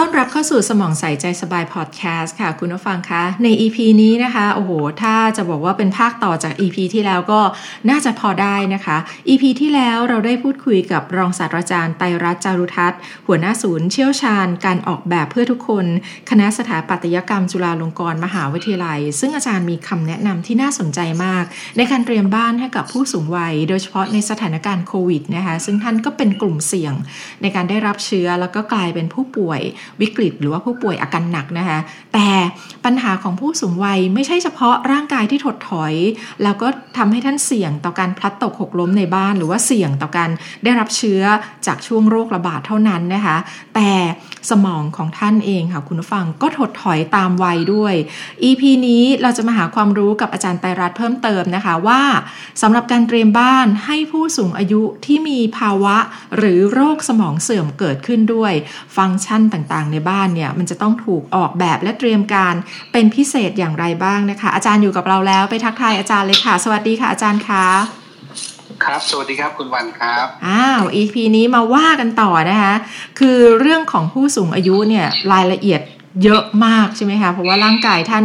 ต้อนรับเข้าสู่สมองใส่ใจสบายพอดแคสต์ค่ะคุณผู้ฟังคะ ใน EP นี้นะคะโอ้โหถ้าจะบอกว่าเป็นภาคต่อจาก EP ที่แล้วก็น่าจะพอได้นะคะ EP ที่แล้วเราได้พูดคุยกับรองศาสตราจารย์ไตรรัตจารุทัศน์หัวหน้าศูนย์เชี่ยวชาญ การออกแบบเพื่อทุกคน คณะสถาปัตยกรรมจุฬาลงกรณ์มหาวิทยาลัย ซึ่งอาจารย์มีคำแนะนำที่น่าสนใจมาก ในการเตรียมบ้านให้กับผู้สูงวัย โดยเฉพาะในสถานการณ์โควิดนะคะซึ่งท่านก็เป็นกลุ่มเสี่ยงในการได้รับเชื้อแล้วก็กลายเป็นผู้ป่วยวิกฤต หรือว่าผู้ป่วยอาการหนักนะคะแต่ปัญหาของผู้สูงวัยไม่ใช่เฉพาะร่างกายที่ถดถอย แล้วก็ทำให้ท่านเสี่ยงต่อการพลัดตกหกล้มในบ้าน หรือว่าเสี่ยงต่อการได้รับเชื้อจากช่วงโรคระบาดเท่านั้นนะคะ แต่สมองของท่านเองค่ะคุณผู้ฟังก็ถดถอยตามวัยด้วย EP นี้เราจะมาหาความรู้กับอาจารย์ไตรรัตน์เพิ่มเติมนะคะว่าสำหรับการเตรียมบ้านให้ผู้สูงอายุที่มีภาวะ หรือโรคสมองเสื่อมเกิดขึ้นด้วย ฟังก์ชันต่างๆ ในบ้านเนี่ยมันจะต้องถูกออกแบบและเตรียมการเป็นพิเศษอย่างไรบ้างนะคะ อาจารย์อยู่กับเราแล้วไปทักทายอาจารย์เลยค่ะ สวัสดีค่ะอาจารย์คะครับ สวัสดีครับคุณวันครับ อ้าว EP นี้มาว่ากันต่อนะคะ คือเรื่องของผู้สูงอายุเนี่ยรายละเอียด เยอะมากใช่ไหมคะ เพราะว่าร่างกายท่าน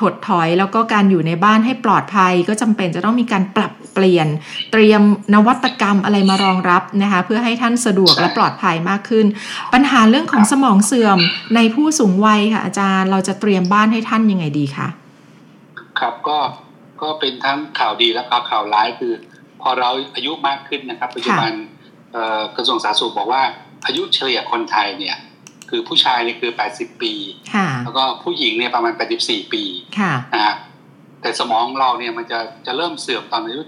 ถดถอย แล้วก็การอยู่ในบ้านให้ปลอดภัย ก็จำเป็นจะต้องมีการปรับเปลี่ยน เตรียมนวัตกรรมอะไรมารองรับนะคะ เพื่อให้ท่านสะดวกและปลอดภัยมากขึ้น ปัญหาเรื่องของสมองเสื่อมในผู้สูงวัยค่ะ อาจารย์เราจะเตรียมบ้านให้ท่านยังไงดีคะครับก็ก็เป็นทั้งข่าวดีและข่าวร้ายคือ พอเราอายุมากขึ้นนะครับ ปัจจุบันกระทรวงสาธารณสุขบอกว่าอายุเฉลี่ยคนไทยเนี่ย คือผู้ชายนี่คือ 80 ปี แล้วก็ผู้หญิงเนี่ยประมาณ 84 ปีนะฮะแต่สมองเราเนี่ยมันจะจะเริ่มเสื่อมตอนอายุ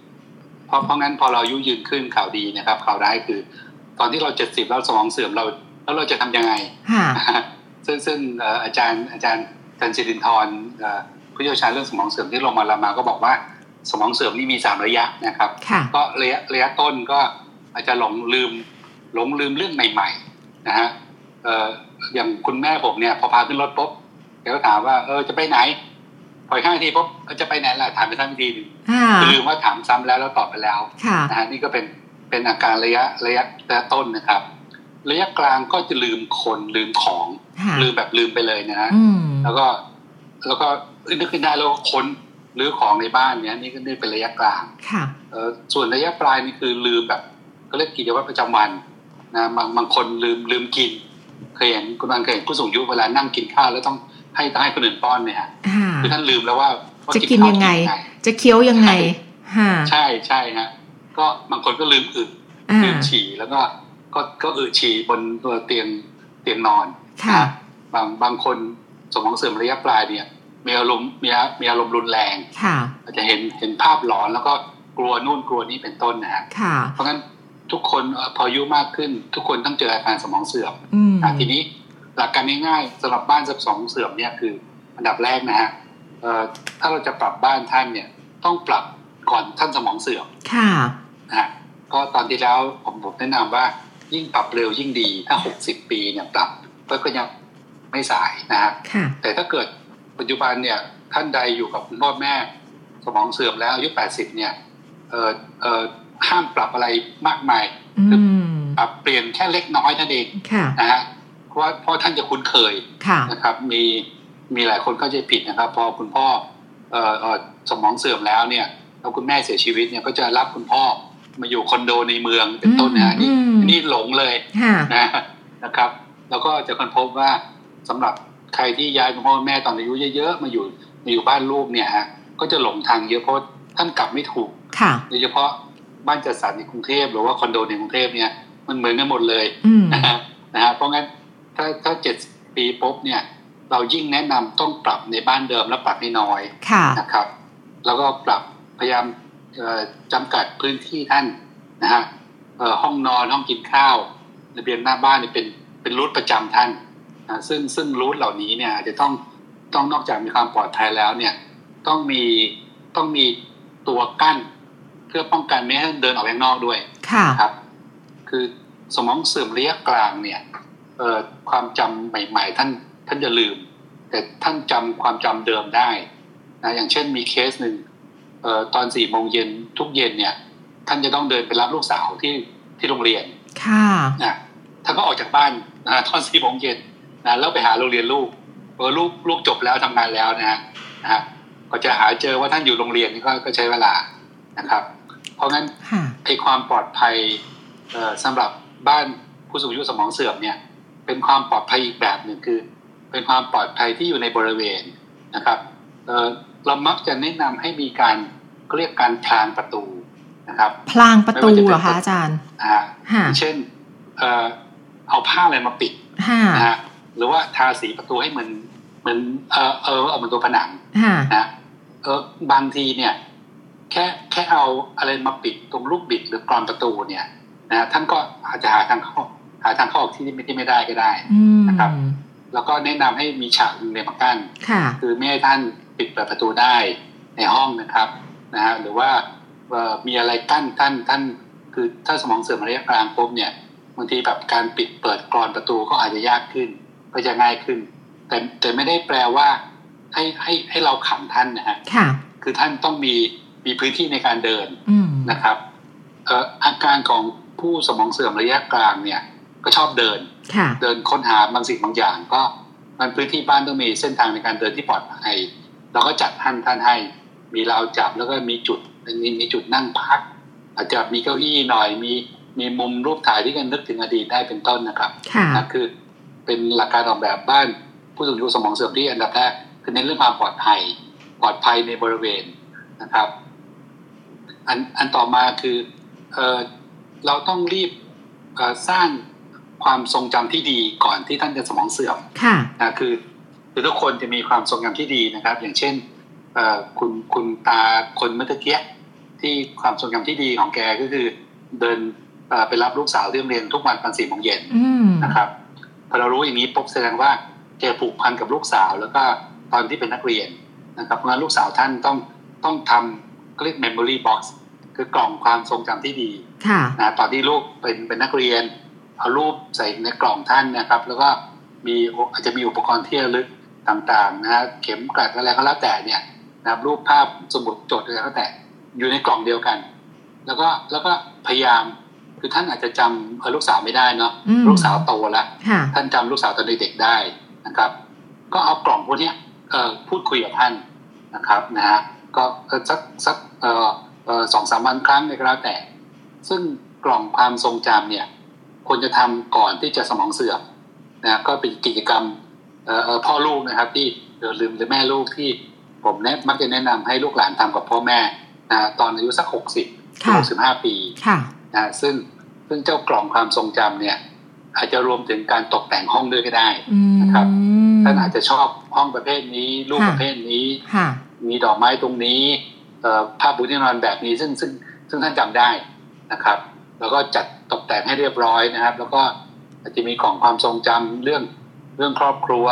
70 เพราะเพราะงั้นพอเราอายุยืนขึ้นข่าวดีนะครับข่าวร้ายคือ ตอนที่เรา 70 แล้วสมองเสื่อมเรา แล้วเราจะทํำยังไง ซึ่งซึ่งอาจารย์อาจารย์จันจิรินทร์ผู้เชี่ยวชาญเรื่องสมองเสื่อมที่ลงมาลามาก็บอกว่าสมองเสื่อมนี่มีสามระยะนะครับ ก็ระยะระยะต้นก็อาจจะหลงลืมหลงลืมเรื่องใหม่ๆนะฮะ เอออย่างคุณแม่ผมเนี่ย พอพาขึ้นรถปุ๊บแกก็ถามว่าเออจะไปไหนพอห้าทีปุ๊บจะไปไหนล่ะถามไปซ้ำทีหนึ่งลืมว่าถามซ้ำแล้วแล้วตอบไปแล้วนะฮะนี่ก็เป็นเป็นอาการระยะระยะระยะต้นนะครับ ระยะกลางก็จะลืมคนลืมของลืมแบบลืมไปเลยนะฮะแล้วก็แล้วก็นึกขึ้นได้แล้วคนหรือของในบ้านเนี้ยนี่ก็นี่เป็นระยะกลางค่ะเออส่วนระยะปลายนี่คือลืมแบบก็เรียกกิจวัตรประจำวันนะบางบางคนลืมลืมกิน เคยเห็นคุณบางเคยเห็นผู้สูงอายุเวลานั่งกินข้าวแล้วต้องให้ให้คนอื่นป้อนเนี่ยคือท่านลืมแล้วว่าจะกินยังไง จะเคี้ยวยังไงใช่ใช่ฮะก็บางคนก็ลืมอึลืมฉี่แล้วก็ก็ก็อึฉี่บนตัวเตียงเตียงนอนบางบางคนสมองเสื่อมระยะปลายเนี่ยมีอารมณ์มีมีอารมณ์รุนแรงอาจจะเห็นเห็นภาพหลอนแล้วก็กลัวนู่นกลัวนี้เป็นต้นนะฮะเพราะงั้น ทุกคนพออายุมากขึ้น ทุกคนต้องเจออาการสมองเสื่อมทีนี้หลักการง่ายๆสำหรับบ้านสมองเสื่อมเนี่ยคืออันดับแรกนะฮะถ้าเราจะปรับบ้านท่านเนี่ย ต้องปรับก่อนท่านสมองเสื่อมค่ะนะก็ตอนที่แล้วผมผมแนะนำว่ายิ่งปรับเร็วยิ่งดีถ้าหกสิบปีเนี่ยปรับก็ยังไม่สายนะฮะแต่ถ้าเกิดปัจจุบันเนี่ยท่านใดอยู่กับคุณพ่อแม่ สมองเสื่อมแล้วอายุแปดสิบเนี่ยเออเออ ห้ามปรับอะไรมากมายคือปรับเปลี่ยนแค่เล็กน้อยนั่นเองนะฮะเพราะว่าพ่อท่านจะคุ้นเคยนะครับ มีมีหลายคนเข้าใจผิดนะครับ พอคุณพ่อเอ่อสมองเสื่อมแล้วเนี่ยแล้วคุณแม่เสียชีวิตเนี่ยก็จะรับคุณพ่อมาอยู่คอนโดในเมืองเป็นต้นนะนี่นี่หลงเลยนะนะครับ แล้วก็จะค้นพบว่าสำหรับใครที่ย้ายคุณพ่อแม่ตอนอายุเยอะๆมาอยู่มาอยู่บ้านลูกเนี่ยฮะก็จะหลงทางเยอะเพราะท่านกลับไม่ถูกโดยเฉพาะ บ้านจัดสรรในกรุงเทพหรือว่าคอนโดในกรุงเทพเนี่ยมันเหมือนกันหมดเลยนะฮะนะฮะเพราะงั้นถ้าถ้าเจ็ดปีปุ๊บเนี่ย เรายิ่งแนะนำต้องปรับในบ้านเดิมแล้วปรับให้น้อยนะครับ แล้วก็ปรับพยายามจำกัดพื้นที่ท่านนะฮะห้องนอนห้องกินข้าวระเบียงหน้าบ้านนี่เป็นเป็นรูทประจำท่านนะซึ่งซึ่งรูทเหล่านี้เนี่ยจะต้องต้องนอกจากมีความปลอดภัยแล้วเนี่ย ต้องมีต้องมีตัวกั้น พื่อป้องกันไม่ให้เดินออกไปข้างนอกด้วยค่ะครับ คือสมองเสื่อมระยะกลางเนี่ยเอ่อความจำใหม่ ๆ ท่านท่านจะลืม แต่ท่านจำความจำเดิมได้นะอย่างเช่นมีเคสหนึ่งเอ่อตอนสี่โมงเย็นทุกเย็นเนี่ย ท่านจะต้องเดินไปรับลูกสาวที่ที่โรงเรียนค่ะนะท่านก็ออกจากบ้านนะตอนสี่โมงเย็นนะแล้วไปหาโรงเรียนลูกเออลูกลูกจบแล้วทำงานแล้วนะฮะนะฮะก็จะหาเจอว่าท่านอยู่โรงเรียนนี่ก็ก็ใช้เวลานะครับ เพราะงั้นไอ้ความปลอดภัยเอ่อสำหรับบ้านผู้สูงอายุสมองเสื่อมเนี่ย เป็นความปลอดภัยอีกแบบหนึ่งคือ เป็นความปลอดภัยที่อยู่ในบริเวณนะครับเอ่อเรามักจะแนะนำให้มีการเรียกการพลางประตูนะครับ พลางประตูเหรอคะอาจารย์อ่าเช่นเอ่อเอาผ้าอะไรมาปิดนะฮะหรือว่าทาสีประตูให้เหมือนเหมือนเออเออเอาเหมือนตัวผนังนะเออบางทีเนี่ย แค่แค่เอาอะไรมาปิดตรงลูกบิดหรือกรอนประตูเนี่ยนะท่านก็อาจจะหาทางเข้าหาทางเข้าออกที่ไม่ที่ไม่ได้ก็ได้นะครับ แล้วก็แนะนำให้มีฉากหนึ่งในมากั้นคือไม่ให้ท่านปิดเปิดประตูได้ในห้องนะครับนะฮะหรือว่ามีอะไรกั้นท่านท่านคือถ้าสมองเสื่อมระยะกลางปุ๊บเนี่ยบางทีแบบการปิดเปิดกรอนประตูก็อาจจะยากขึ้น ก็จะง่ายขึ้น แต่แต่ไม่ได้แปลว่าให้ให้ให้เราขังท่านนะฮะคือท่านต้องมี มีพื้นที่ในการเดินนะครับเอ่ออาการของผู้สมองเสื่อมระยะกลางเนี่ย ก็ชอบเดินเดินค้นหาบางสิ่งบางอย่าง ก็มันพื้นที่บ้านต้องมีเส้นทางในการเดินที่ปลอดภัยเราก็จัดท่านท่านให้ มีราวจับแล้วก็มีจุดมีมีจุดนั่งพัก อาจจะมีเก้าอี้หน่อยมีมีมุมรูปถ่ายที่กันนึกถึงอดีตได้เป็นต้นนะครับนะคือเป็นหลักการออกแบบบ้านผู้สูงอายุสมองเสื่อมที่อันดับแรกคือเน้นเรื่องความปลอดภัย ปลอดภัยในบริเวณนะครับ อันอันต่อมาคือเออเราต้องรีบสร้างความทรงจำที่ดีก่อนที่ท่านจะสมองเสื่อมค่ะนะคือคือทุกคนจะมีความทรงจำที่ดีนะครับ อย่างเช่นคุณคุณตาคนเมื่อกี้ที่ความทรงจำที่ดีของแกก็คือ เดินไปรับลูกสาวที่โรงเรียนทุกวันตอนสี่โมงเย็นนะครับพอเรารู้อย่างนี้ปุ๊บแสดงว่าแกผูกพันกับลูกสาว แล้วก็ตอนที่เป็นนักเรียนนะครับเพราะงั้นลูกสาวท่านต้องต้องทำเรียก memory box คือกล่องความทรงจำที่ดีนะตอนที่ลูกเป็นเป็นนักเรียน เอารูปใส่ในกล่องท่านนะครับ แล้วก็มีอาจจะมีอุปกรณ์ที่ระลึกต่างๆนะฮะเข็มกลัดอะไรก็แล้วแต่เนี่ยนะครับรูปภาพสมุดจดอะไรก็แต่อยู่ในกล่องเดียวกัน แล้วก็แล้วก็พยายามคือท่านอาจจะจำลูกสาวไม่ได้เนาะลูกสาวโตแล้วท่านจำลูกสาวตอนเด็กๆได้นะครับ ก็เอากล่องพวกนี้พูดคุยกับท่านนะครับนะฮะ ก็สักสักสองสามวันครั้งในก็แล้วแต่ ซึ่งกล่องความทรงจำเนี่ยควรจะทำก่อนที่จะสมองเสื่อมนะก็เป็นกิจกรรมพ่อลูกนะครับ ที่ลืมหรือแม่ลูกที่ผมแนะมักจะแนะนำให้ลูกหลานทำกับพ่อแม่นะตอนอายุสักหกสิบหกสิบห้าปีนะซึ่งซึ่งเจ้ากล่องความทรงจำเนี่ย อาจจะรวมถึงการตกแต่งห้องด้วยก็ได้นะครับท่านอาจจะชอบห้องประเภทนี้ รูปประเภทนี้ มีดอกไม้ตรงนี้ภาพบุญที่นอนแบบนี้ซึ่งซึ่งซึ่งท่านจำได้นะครับ แล้วก็จัดตกแต่งให้เรียบร้อยนะครับ แล้วก็อาจจะมีของความทรงจำเรื่องเรื่องครอบครัว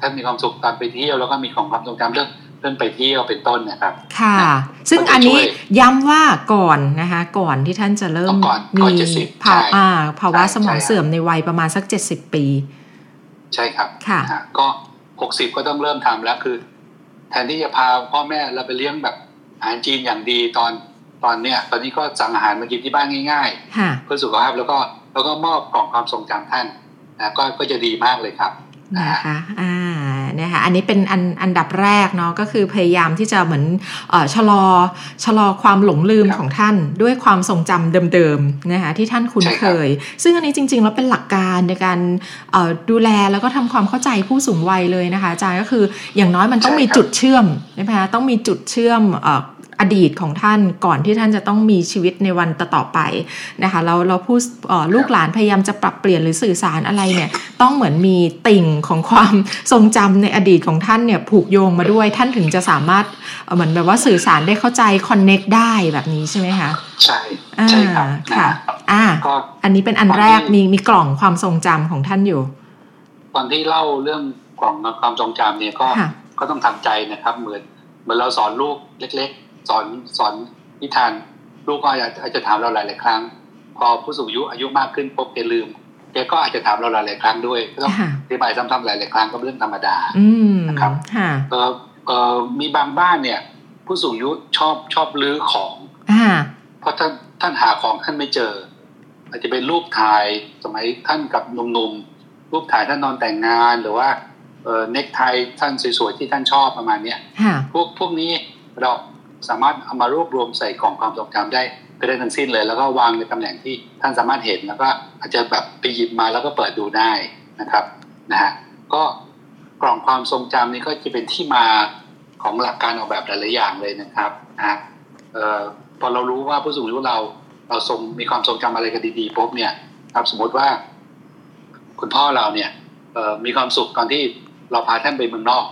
ท่านมีความสุขตอนไปเที่ยวแล้วก็มีของความทรงจำเรื่องเรื่องไปเที่ยวเป็นต้นนะครับ ค่ะ ซึ่งอันนี้ย้ำว่าก่อนนะคะ ก่อนที่ท่านจะเริ่มมีภาวะภาวะสมองเสื่อมในวัยประมาณสักเจ็ดสิบปี ใช่ครับค่ะ ก็หกสิบก็ต้องเริ่มทำแล้วคือ แทนที่จะพาพ่อแม่เราไปเลี้ยงแบบอาหารจีนอย่างดีตอนตอนเนี้ยตอนนี้ก็สั่งอาหารมากินที่บ้านง่ายๆเพื่อสุขภาพแล้วก็แล้วก็มอบกล่องความทรงจำท่านนะก็ก็จะดีมากเลยครับนะคะอ่า นะคะอันนี้เป็นอันอันดับแรกเนาะก็คือพยายามที่จะเหมือนอชะลอชะลอความหลงลืมของท่านด้วยความทรงจำเดิมๆนะคะที่ท่านคุ้นเคย ซึ่งอันนี้จริงๆแล้วเป็นหลักการในการดูแลแล้วก็ทำความเข้าใจผู้สูงวัยเลยนะคะอาจารย์ก็คืออย่างน้อยมันต้องมีจุดเชื่อมใช่ไหมคะต้องมีจุดเชื่อม อดีตของท่านก่อนที่ท่านจะต้องมีชีวิตในวันต่อไปนะคะเราเราพูดลูกหลานพยายามจะปรับเปลี่ยนหรือสื่อสารอะไรเนี่ยต้องเหมือนมีติ่งของความทรงจำในอดีตของท่านเนี่ยผูกโยงมาด้วยท่านถึงจะสามารถเหมือนแบบว่าสื่อสารได้เข้าใจคอนเน็กได้แบบนี้ใช่ไหมคะใช่ใช่ครับค่ะอ่าอันนี้เป็นอันแรกมีมีกล่องความทรงจำของท่านอยู่ ตอนที่เล่าเรื่องกล่องความทรงจำเนี่ยก็ก็ต้องทำใจนะครับ เหมือนเหมือนเราสอนลูกเล็ก สอนสอนนิทานลูกก็อาจจะถามเราหลายหลายครั้ง พอผู้สูงอายุอายุมากขึ้นปุ๊บแกลืมแกก็อาจจะถามเราหลาย ๆ ครั้งด้วยก็ต้องอธิบายซ้ำๆหลาย ๆ ครั้งก็เป็นเรื่องธรรมดานะครับเออเออมีบางบ้านเนี่ย ผู้สูงอายุชอบชอบลื้อของเพราะท่านท่านหาของท่านไม่เจอ อาจจะเป็นรูปถ่ายสมัยท่านกับหนุ่มๆรูปถ่ายท่านนอนแต่งงานหรือว่าเออเน็กไทท่านสวยๆที่ท่านชอบประมาณเนี้ยพวกพวกนี้เรา สามารถเอามารวบรวมใส่กล่องความทรงจำได้ไปได้ทั้งสิ้นเลย แล้วก็วางในตำแหน่งที่ท่านสามารถเห็นแล้วก็อาจจะแบบไปหยิบมาแล้วก็เปิดดูได้นะครับนะฮะก็กล่องความทรงจำนี้ก็จะเป็นที่มาของหลักการออกแบบหลายๆอย่างเลยนะครับนะเอ่อพอเรารู้ว่าผู้สูงอายุเราเราทรงมีความทรงจำอะไรกันดีๆปุ๊บเนี่ยครับสมมติว่า คุณพ่อเราเนี่ยมีความสุขตอนที่เราพาท่านไปเมืองนอก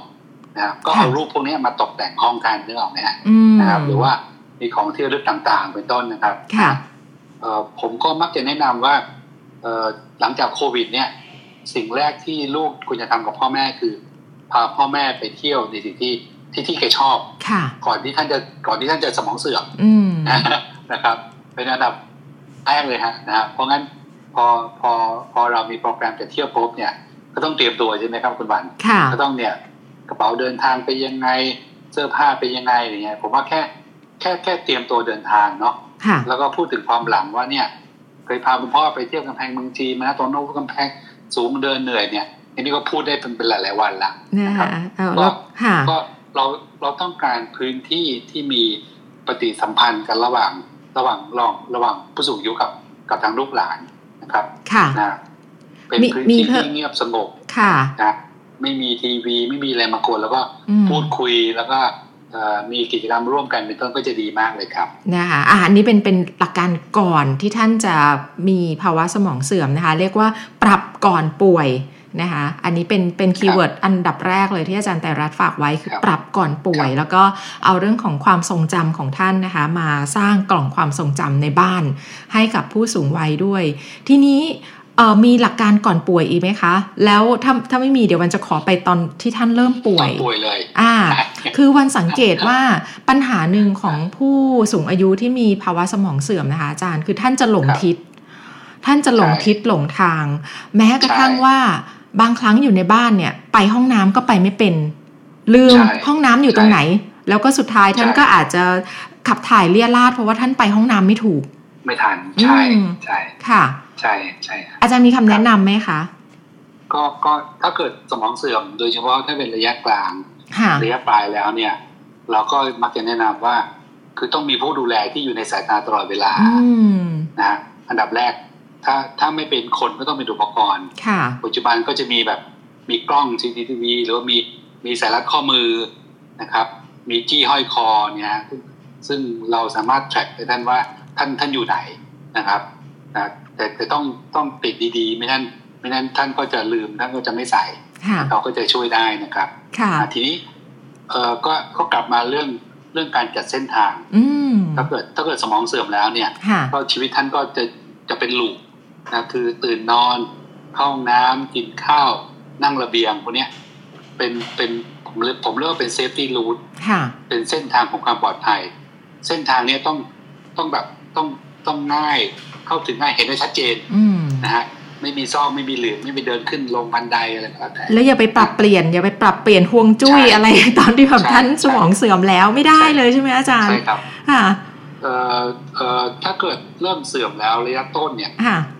นะครับก็เอารูปพวกนี้มาตกแต่งห้องกันนึกออกไหมฮะนะครับ หรือว่ามีของที่ระลึกต่างๆ เป็นต้นนะครับค่ะผมก็มักจะแนะนำว่าหลังจากโควิด เนี่ย สิ่งแรกที่ลูกควรจะทำกับพ่อแม่คือ พาพ่อแม่ไปเที่ยวในสิ่งที่ที่ที่แกชอบค่ะ ก่อนที่ท่านจะก่อนที่ท่านจะสมองเสื่อมนะครับ เป็นอันดับแรกเลยฮะนะเพราะงั้นพอพอพอเรามีโปรแกรมจะเที่ยวปุ๊บเนี่ย ก็ต้องเตรียมตัวใช่ไหมครับคุณวันก็ต้องเนี่ย กระเป๋าเดินทางไปยังไงเสื้อผ้าไปยังไงอย่างเงี้ยผมว่าแค่แค่แค่เตรียมตัวเดินทางเนาะแล้วก็พูดถึงความหลังว่าเนี่ยเคยพาคุณพ่อไปเที่ยวกำแพงเมืองจีนมาตอนโน้นกำแพงสูงเดินเหนื่อยเนี่ยอันนี้ก็พูดได้เป็นเป็นหลายๆวันละนะครับก็ก็เราเราต้องการพื้นที่ที่มีปฏิสัมพันธ์กันระหว่างระหว่างรองระหว่างผู้สูงอายุกับกับทางลูกหลานนะครับ ค่ะนะเป็นพื้นที่ที่เงียบสงบค่ะนะ ไม่มีทีวี ไม่มีอะไรมากวนแล้วก็พูดคุยแล้วก็มีกิจกรรมร่วมกันเป็นต้นก็จะดีมากเลยครับนะคะอาหารนี้เป็นเป็นหลักการก่อนที่ท่านจะมีภาวะสมองเสื่อมนะคะ เรียกว่าปรับก่อนป่วยนะคะอันนี้เป็นเป็น keyword อันดับแรกเลยที่อาจารย์ไตรรัตน์ฝากไว้คือปรับก่อนป่วย แล้วก็เอาเรื่องของความทรงจำของท่านนะคะ มาสร้างกล่องความทรงจำในบ้านให้กับผู้สูงวัยด้วย ทีนี้ เออมีหลักการก่อนป่วยอีกไหมคะ แล้วถ้าถ้าไม่มีเดี๋ยววันจะขอไปตอนที่ท่านเริ่มป่วยป่วยเลย อ่า คือวันสังเกตว่าปัญหาหนึ่งของผู้สูงอายุที่มีภาวะสมองเสื่อมนะคะอาจารย์คือท่านจะหลงทิศ ท่านจะหลงทิศหลงทาง แม้กระทั่งว่าบางครั้งอยู่ในบ้านเนี่ย ไปห้องน้ำก็ไปไม่เป็น ลืมห้องน้ำอยู่ตรงไหน แล้วก็สุดท้ายท่านก็อาจจะขับถ่ายเลี่ยราดเพราะว่าท่านไปห้องน้ำไม่ถูก ไม่ทันใช่ใช่ค่ะ ใช่ใช่อาจารย์มีคำแนะนํำไหมคะก็ก็ถ้าเกิดสมองเสื่อม โดยเฉพาะถ้าเป็นระยะกลาง ระยะปลายแล้วเนี่ย เราก็มักจะแนะนำว่า คือต้องมีผู้ดูแลที่อยู่ในสายตาตลอดเวลานะอันดับแรก ถ้าถ้าไม่เป็นคนก็ต้องเป็นอุปกรณ์ปัจจุบันก็จะมีแบบมีกล้อง CCTV หรือว่ามีมีสายรัดข้อมือนะครับ มีจี้ห้อยคอเนี่ยซึ่งเราสามารถแทร็กได้ท่านว่าท่านท่านอยู่ไหนนะครับ นะแต่แต่ต้องต้องติดดีๆ ไม่นั้นไม่นั้นท่านก็จะลืมท่านก็จะไม่ใส่เราก็จะช่วยได้นะครับทีนี้เออก็ก็กลับมาเรื่องเรื่องการจัดเส้นทางถ้าเกิดถ้าเกิดสมองเสื่อมแล้วเนี่ยก็ชีวิตท่านก็จะจะเป็นหลูกนะคือตื่นนอนเข้าห้องน้ำกินข้าวนั่งระเบียงพวกนี้เป็นเป็นผมเรียกผมเรียกว่าเป็นเซฟตี้รูทเป็นเส้นทางของความปลอดภัย เส้นทางนี้ต้องต้องแบบต้อง ต้องง่ายเข้าถึงง่ายเห็นได้ชัดเจนนะฮะไม่มีซอกไม่มีหลืมไม่ไปเดินขึ้นลงบันไดอะไรก็แต่แล้วอย่าไปปรับเปลี่ยนอย่าไปปรับเปลี่ยนห่วงจุ้ยอะไรตอนที่แบบท่านสมองเสื่อมแล้วไม่ได้เลยใช่ไหมอาจารย์ใช่ครับค่ะเอ่อเอ่อถ้าเกิดเริ่มเสื่อมแล้วระยะต้นเนี่ย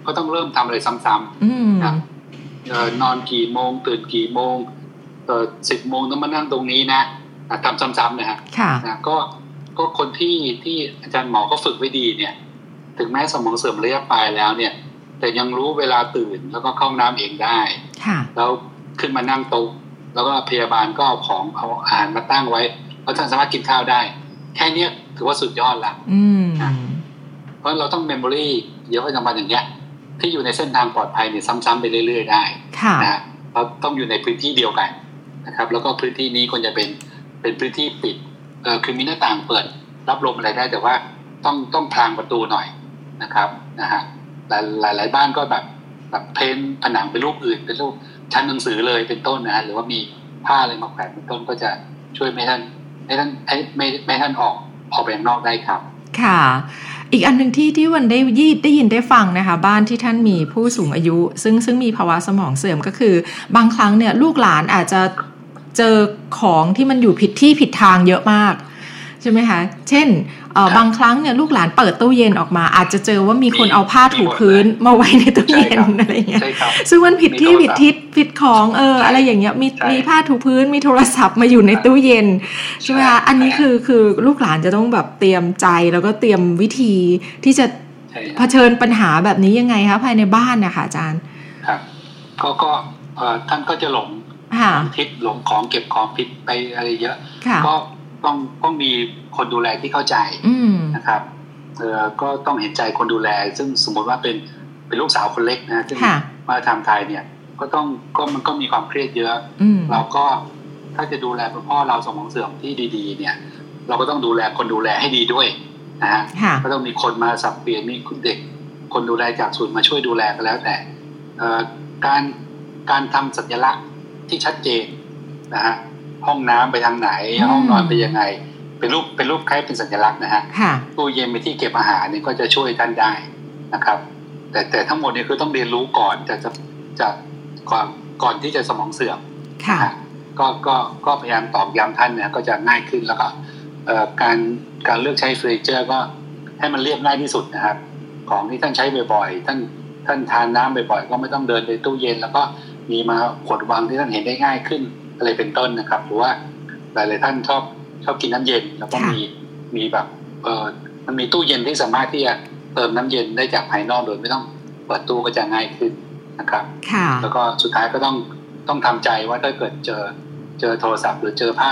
ก็ต้องเริ่มทำอะไรซ้ำๆนะเอ่อนอนกี่โมงตื่นกี่โมงเอ่อสิบโมงต้องมานั่งตรงนี้นะทำซ้ำๆนะฮะนะก็ก็คนที่ที่อาจารย์หมอก็ฝึกไว้ดีเนี่ย ถึงแม้สมองเสื่อมระยะปลายแล้วเนี่ย แต่ยังรู้เวลาตื่นแล้วก็เข้าน้ำเองได้แล้วขึ้นมานั่งโต๊ะแล้วก็พยาบาลก็เอาของเอาอาหารมาตั้งไว้แล้วท่านสามารถกินข้าวได้ แค่นี้ถือว่าสุดยอดละเพราะเราต้องเมมโมรีเยอะประจำวันอย่างเงี้ย ที่อยู่ในเส้นทางปลอดภัยเนี่ยซ้ำๆไปเรื่อย ๆ ได้นะเราต้องอยู่ในพื้นที่เดียวกันนะครับ แล้วก็พื้นที่นี้ควรจะเป็นเป็นพื้นที่ปิดเออคือมีหน้าต่างเปิด รับลมอะไรได้แต่ว่าต้องต้องพรางประตูหน่อย นะครับนะฮะหลายหลายหลายบ้านก็แบบแบบเพ้นผนังเป็นรูปอื่น เป็นรูปชั้นหนังสือเลยเป็นต้นนะฮะหรือว่ามีผ้าอะไรมาแขวนเป็นต้นก็จะช่วยไม่ท่านไม่ท่านไม่ไม่ท่านออกออกไปข้างนอกได้ครับ ค่ะอีกอันหนึ่งที่ที่วันได้ยีดได้ยินได้ฟังนะคะ บ้านที่ท่านมีผู้สูงอายุ ซึ่งซึ่งมีภาวะสมองเสื่อมก็คือ บางครั้งเนี่ยลูกหลานอาจจะเจอของที่มันอยู่ผิดที่ผิดทางเยอะมาก ใช่ไหมคะ เช่น บางครั้งเนี่ยลูกหลานเปิดตู้เย็นออกมา อาจจะเจอว่ามีคนเอาผ้าถูพื้นมาไว้ในตู้เย็นอะไรเงี้ยซึ่งมันผิดที่ผิดทิศผิดของเอออะไรอย่างเงี้ยมีมีผ้าถูพื้นมีโทรศัพท์มาอยู่ในตู้เย็นใช่ไหมคะอันนี้คือคือลูกหลานจะต้องแบบเตรียมใจแล้วก็เตรียมวิธีที่จะเผชิญปัญหาแบบนี้ยังไงคะภายในบ้านนะคะอาจารย์ครับก็ก็ท่านก็จะหลงทิศหลงของเก็บของผิดไปอะไรเยอะก็ ต้องต้องมีคนดูแลที่เข้าใจนะครับเออก็ต้องเห็นใจคนดูแล ซึ่งสมมติว่าเป็นเป็นลูกสาวคนเล็กนะซึ่งมาทำไทยเนี่ย ก็ต้องก็มันก็มีความเครียดเยอะเราก็ถ้าจะดูแลพ่อเราสมองเสื่อมที่ดี ๆ เนี่ย เราก็ต้องดูแลคนดูแลให้ดีด้วยนะฮะก็ต้องมีคนมาสับเปลี่ยนมีคุณเด็ก คนดูแลจากศูนย์มาช่วยดูแลก็แล้วแต่การการทำสัญลักษณ์ที่ชัดเจนนะฮะ ห้องน้ำไปทางไหน ห้องนอนไปยังไง เป็นรูปเป็นรูปคล้ายเป็นสัญลักษณ์นะฮะตู้เย็นไปที่เก็บอาหารนี่ก็จะช่วยท่านได้นะครับ แต่แต่ทั้งหมดนี่คือต้องเรียนรู้ก่อนจะจะจะก่อนก่อนที่จะสมองเสื่อมค่ะก็ก็ก็พยายามตอบย้ำท่านเนี่ยก็จะง่ายขึ้นแล้วก็การการเลือกใช้เฟอร์นิเจอร์ก็ให้มันเรียบง่ายที่สุดนะครับ ของที่ท่านใช้บ่อยๆ ท่านท่านทานน้ำบ่อยๆ ก็ไม่ต้องเดินไปตู้เย็น แล้วก็มีมาขวดวางที่ท่านเห็นได้ง่ายขึ้น อะไรเป็นต้นนะครับ หรือว่าหลายๆท่านชอบชอบกินน้ำเย็น แล้วก็มีมีแบบเออมันมีตู้เย็นที่สามารถที่จะเติมน้ำเย็นได้จากภายนอกโดยไม่ต้องเปิดตู้ก็จะง่ายขึ้นนะครับแล้วก็สุดท้ายก็ต้องต้องทำใจว่าถ้าเกิดเจอเจอโทรศัพท์หรือเจอผ้า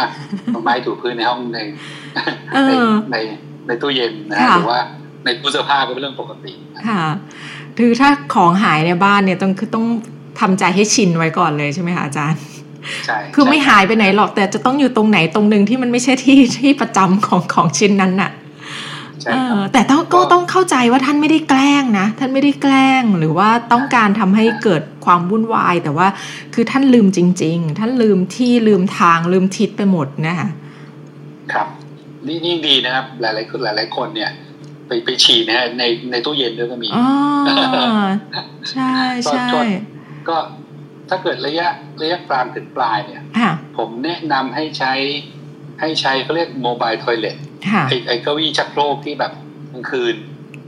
ไม้ถูพื้นในห้องในในในในตู้เย็นนะหรือว่าในตู้เสื้อผ้าก็เป็นเรื่องปกติค่ะคือถ้าของหายในบ้านเนี่ยต้องคือต้องทำใจให้ชินไว้ก่อนเลยใช่ไหมคะอาจารย์ คือไม่หายไปไหนหรอกแต่จะต้องอยู่ตรงไหนตรงหนึ่งที่มันไม่ใช่ที่ที่ประจำของของชิ้นนั้นน่ะแต่ต้องก็ต้องเข้าใจว่าท่านไม่ได้แกล้งนะ ท่านไม่ได้แกล้งหรือว่าต้องการทำให้เกิดความวุ่นวาย แต่ว่าคือท่านลืมจริง ๆ ท่านลืมที่ลืมทางลืมทิศไปหมดนะคะครับนี่ยิ่งดีนะครับ หลายๆคนหลาย ๆ คนเนี่ย ไปไปฉี่นะในในตู้เย็นด้วยก็มีอ๋อใช่ใช่ก็ ถ้าเกิดระยะระยะกลางถึงปลายเนี่ยผมแนะนำให้ใช้ให้ใช้เขาเรียกโมบายทอยเลทไอ้ไอ้เก้าอี้ชักโครกที่แบบกลางคืน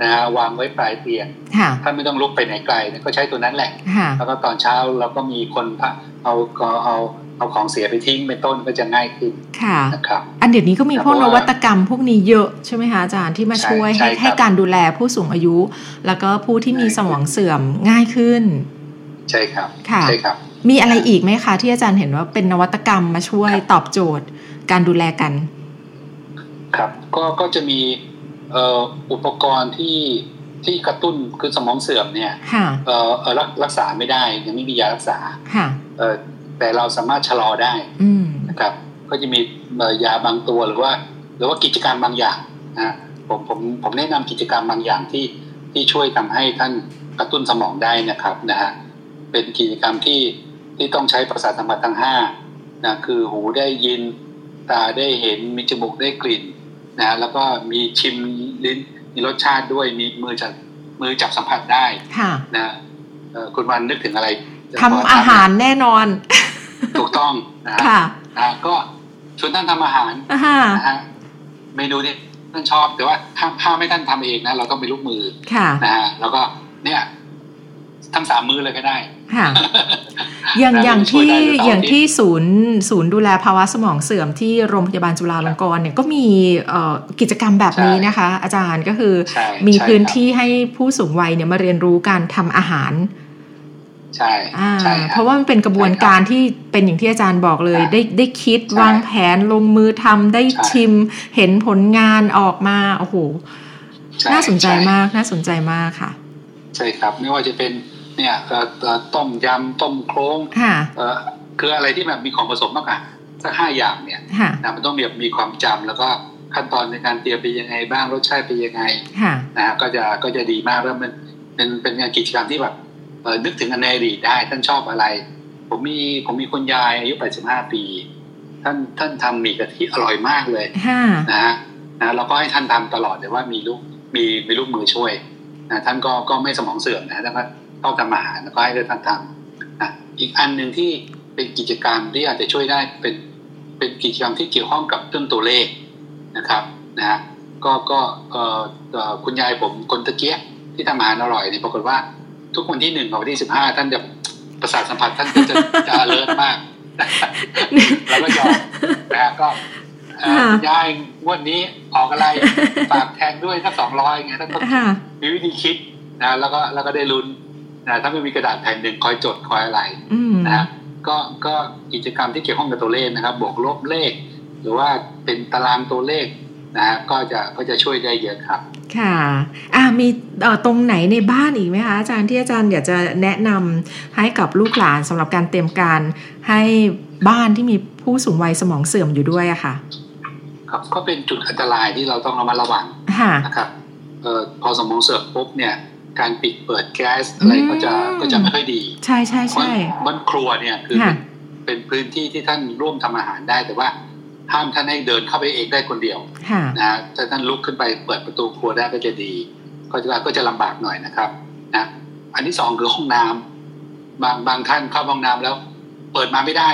นะฮะวางไว้ปลายเตียง ถ้าไม่ต้องลุกไปไหนไกลก็ใช้ตัวนั้นแหละ แล้วก็ตอนเช้าเราก็มีคนเอาก็เอาเอาของเสียไปทิ้งเป็นต้นก็จะง่ายขึ้นค่ะนะครับอันเดี๋ยวนี้ก็มีพวกนวัตกรรมพวกนี้เยอะใช่ไหมคะอาจารย์ที่มาช่วยให้ให้การดูแลผู้สูงอายุ แล้วก็ผู้ที่มีสมองเสื่อมง่ายขึ้น ใช่ครับค่ะใช่ครับ มีอะไรอีกไหมคะ ที่อาจารย์เห็นว่าเป็นนวัตกรรมมาช่วยตอบโจทย์ การดูแลกัน ครับ ก็ก็จะมีเอ่ออุปกรณ์ที่ที่กระตุ้นคือสมองเสื่อมเนี่ยเอ่อรักรักษาไม่ได้ยังไม่มียารักษาเอ่อแต่เราสามารถชะลอได้นะครับ ก็จะมียาบางตัวหรือว่า หรือว่ากิจการบางอย่างนะผมผมผมแนะนำกิจกรรมบางอย่างที่ที่ช่วยทำให้ท่านกระตุ้นสมองได้นะครับนะฮะ เป็นกิจกรรมที่ที่ต้องใช้ประสาทสัมผัสทั้งห้านะคือหูได้ยินตาได้เห็นมีจมูกได้กลิ่นนะแล้วก็มีชิมลิ้นมีรสชาติด้วยมีมือจับมือจับสัมผัสได้นะคุณวันนึกถึงอะไรทำอาหารแน่นอน ถูกต้องนะนะก็ชวนท่านทำอาหารนะฮะเมนูที่ท่านชอบแต่ว่าถ้าถ้าไม่ท่านทำเองนะเราต้องไปลูกมือนะฮะแล้วก็เนี่ย ทั้งสามมือเลยก็ได้ค่ะอย่างอย่างที่อย่างที่ศูนย์ศูนย์ดูแลภาวะสมองเสื่อมที่โรงพยาบาลจุฬาลงกรณ์เนี่ยก็มีกิจกรรมแบบนี้นะคะ อาจารย์ก็คือมีพื้นที่ให้ผู้สูงวัยเนี่ยมาเรียนรู้การทำอาหารใช่ใช่เพราะว่ามันเป็นกระบวนการที่เป็นอย่างที่อาจารย์บอกเลย ได้ได้คิดวางแผนลงมือทำได้ชิมเห็นผลงานออกมาโอ้โหน่าสนใจมากน่าสนใจมากค่ะ ใช่ครับไม่ว่าจะเป็น เนี่ยต้มยำต้มโครงคืออะไรที่แบบมีของผสมมากอะสักห้าอย่างเนี่ยนะมันต้องแบบมีความจำแล้วก็ขั้นตอนในการเตรียมเป็นยังไงบ้างรสชาติเป็นยังไงนะก็จะก็จะดีมากแล้วมันเป็นเป็นงานกิจกรรมที่แบบนึกถึงอดีตได้ท่านชอบอะไร ผมมีผมมีคุณยายอายุ 85 ปี ท่านท่านทำหมี่กะทิอร่อยมากเลยนะฮะนะเราก็ให้ท่านทำตลอดแต่ว่ามีลูกมีมีลูกมือช่วยนะท่านก็ก็ไม่สมองเสื่อมนะท่านก็ ต้องทำอาหารแล้วก็ให้ท่านทำนะอีกอันหนึ่งที่เป็นกิจกรรมที่อาจจะช่วยได้เป็นเป็นกิจกรรมที่เกี่ยวข้องกับเรื่องตัวเลขนะครับนะก็ก็เอ่อคุณยายผมคนตะเกียที่ทำอาหารอร่อยเนี่ยปรากฏว่าทุกวันที่หนึ่งกับวันที่สิบห้าท่านจะประสาทสัมผัสท่านจะจะเลิศมากแล้วก็ยอมนะก็ยายงวดนี้ออกอะไรฝากแทนด้วยถ้าสองร้อยไงท่านก็มีวิธีคิดนะแล้วก็แล้วก็ได้ลุ้น นะถ้าไม่มีกระดาษแผ่นหนึ่งคอยจดคอยอะไรนะก็ก็กิจกรรมที่เกี่ยวข้องกับตัวเลขนะครับ บวกลบเลข หรือว่าเป็นตารางตัวเลขนะก็จะก็จะช่วยได้เยอะครับ ค่ะอ่ามีตรงไหนในบ้านอีกไหมคะอาจารย์ที่อาจารย์อยากจะแนะนำให้กับลูกหลานสำหรับการเตรียมการให้บ้านที่มีผู้สูงวัยสมองเสื่อมอยู่ด้วยอะค่ะ ครับก็เป็นจุดอันตรายที่เราต้องระมัดระวังนะครับเอ่อพอสมองเสื่อมปุ๊บเนี่ย การปิดเปิดแก๊สอะไรก็จะก็จะไม่ค่อยดี ใช่ใช่ใช่บ้านครัวเนี่ยคือเป็นพื้นที่ที่ท่านร่วมทำอาหารได้แต่ว่าห้ามท่านให้เดินเข้าไปเองได้คนเดียวนะถ้าท่านลุกขึ้นไปเปิดประตูครัวได้ก็จะดี ก็จะก็จะลำบากหน่อยนะครับนะอันที่สองคือห้องน้ำบางบางท่านเข้าห้องน้ำแล้ว เปิดมาไม่ได้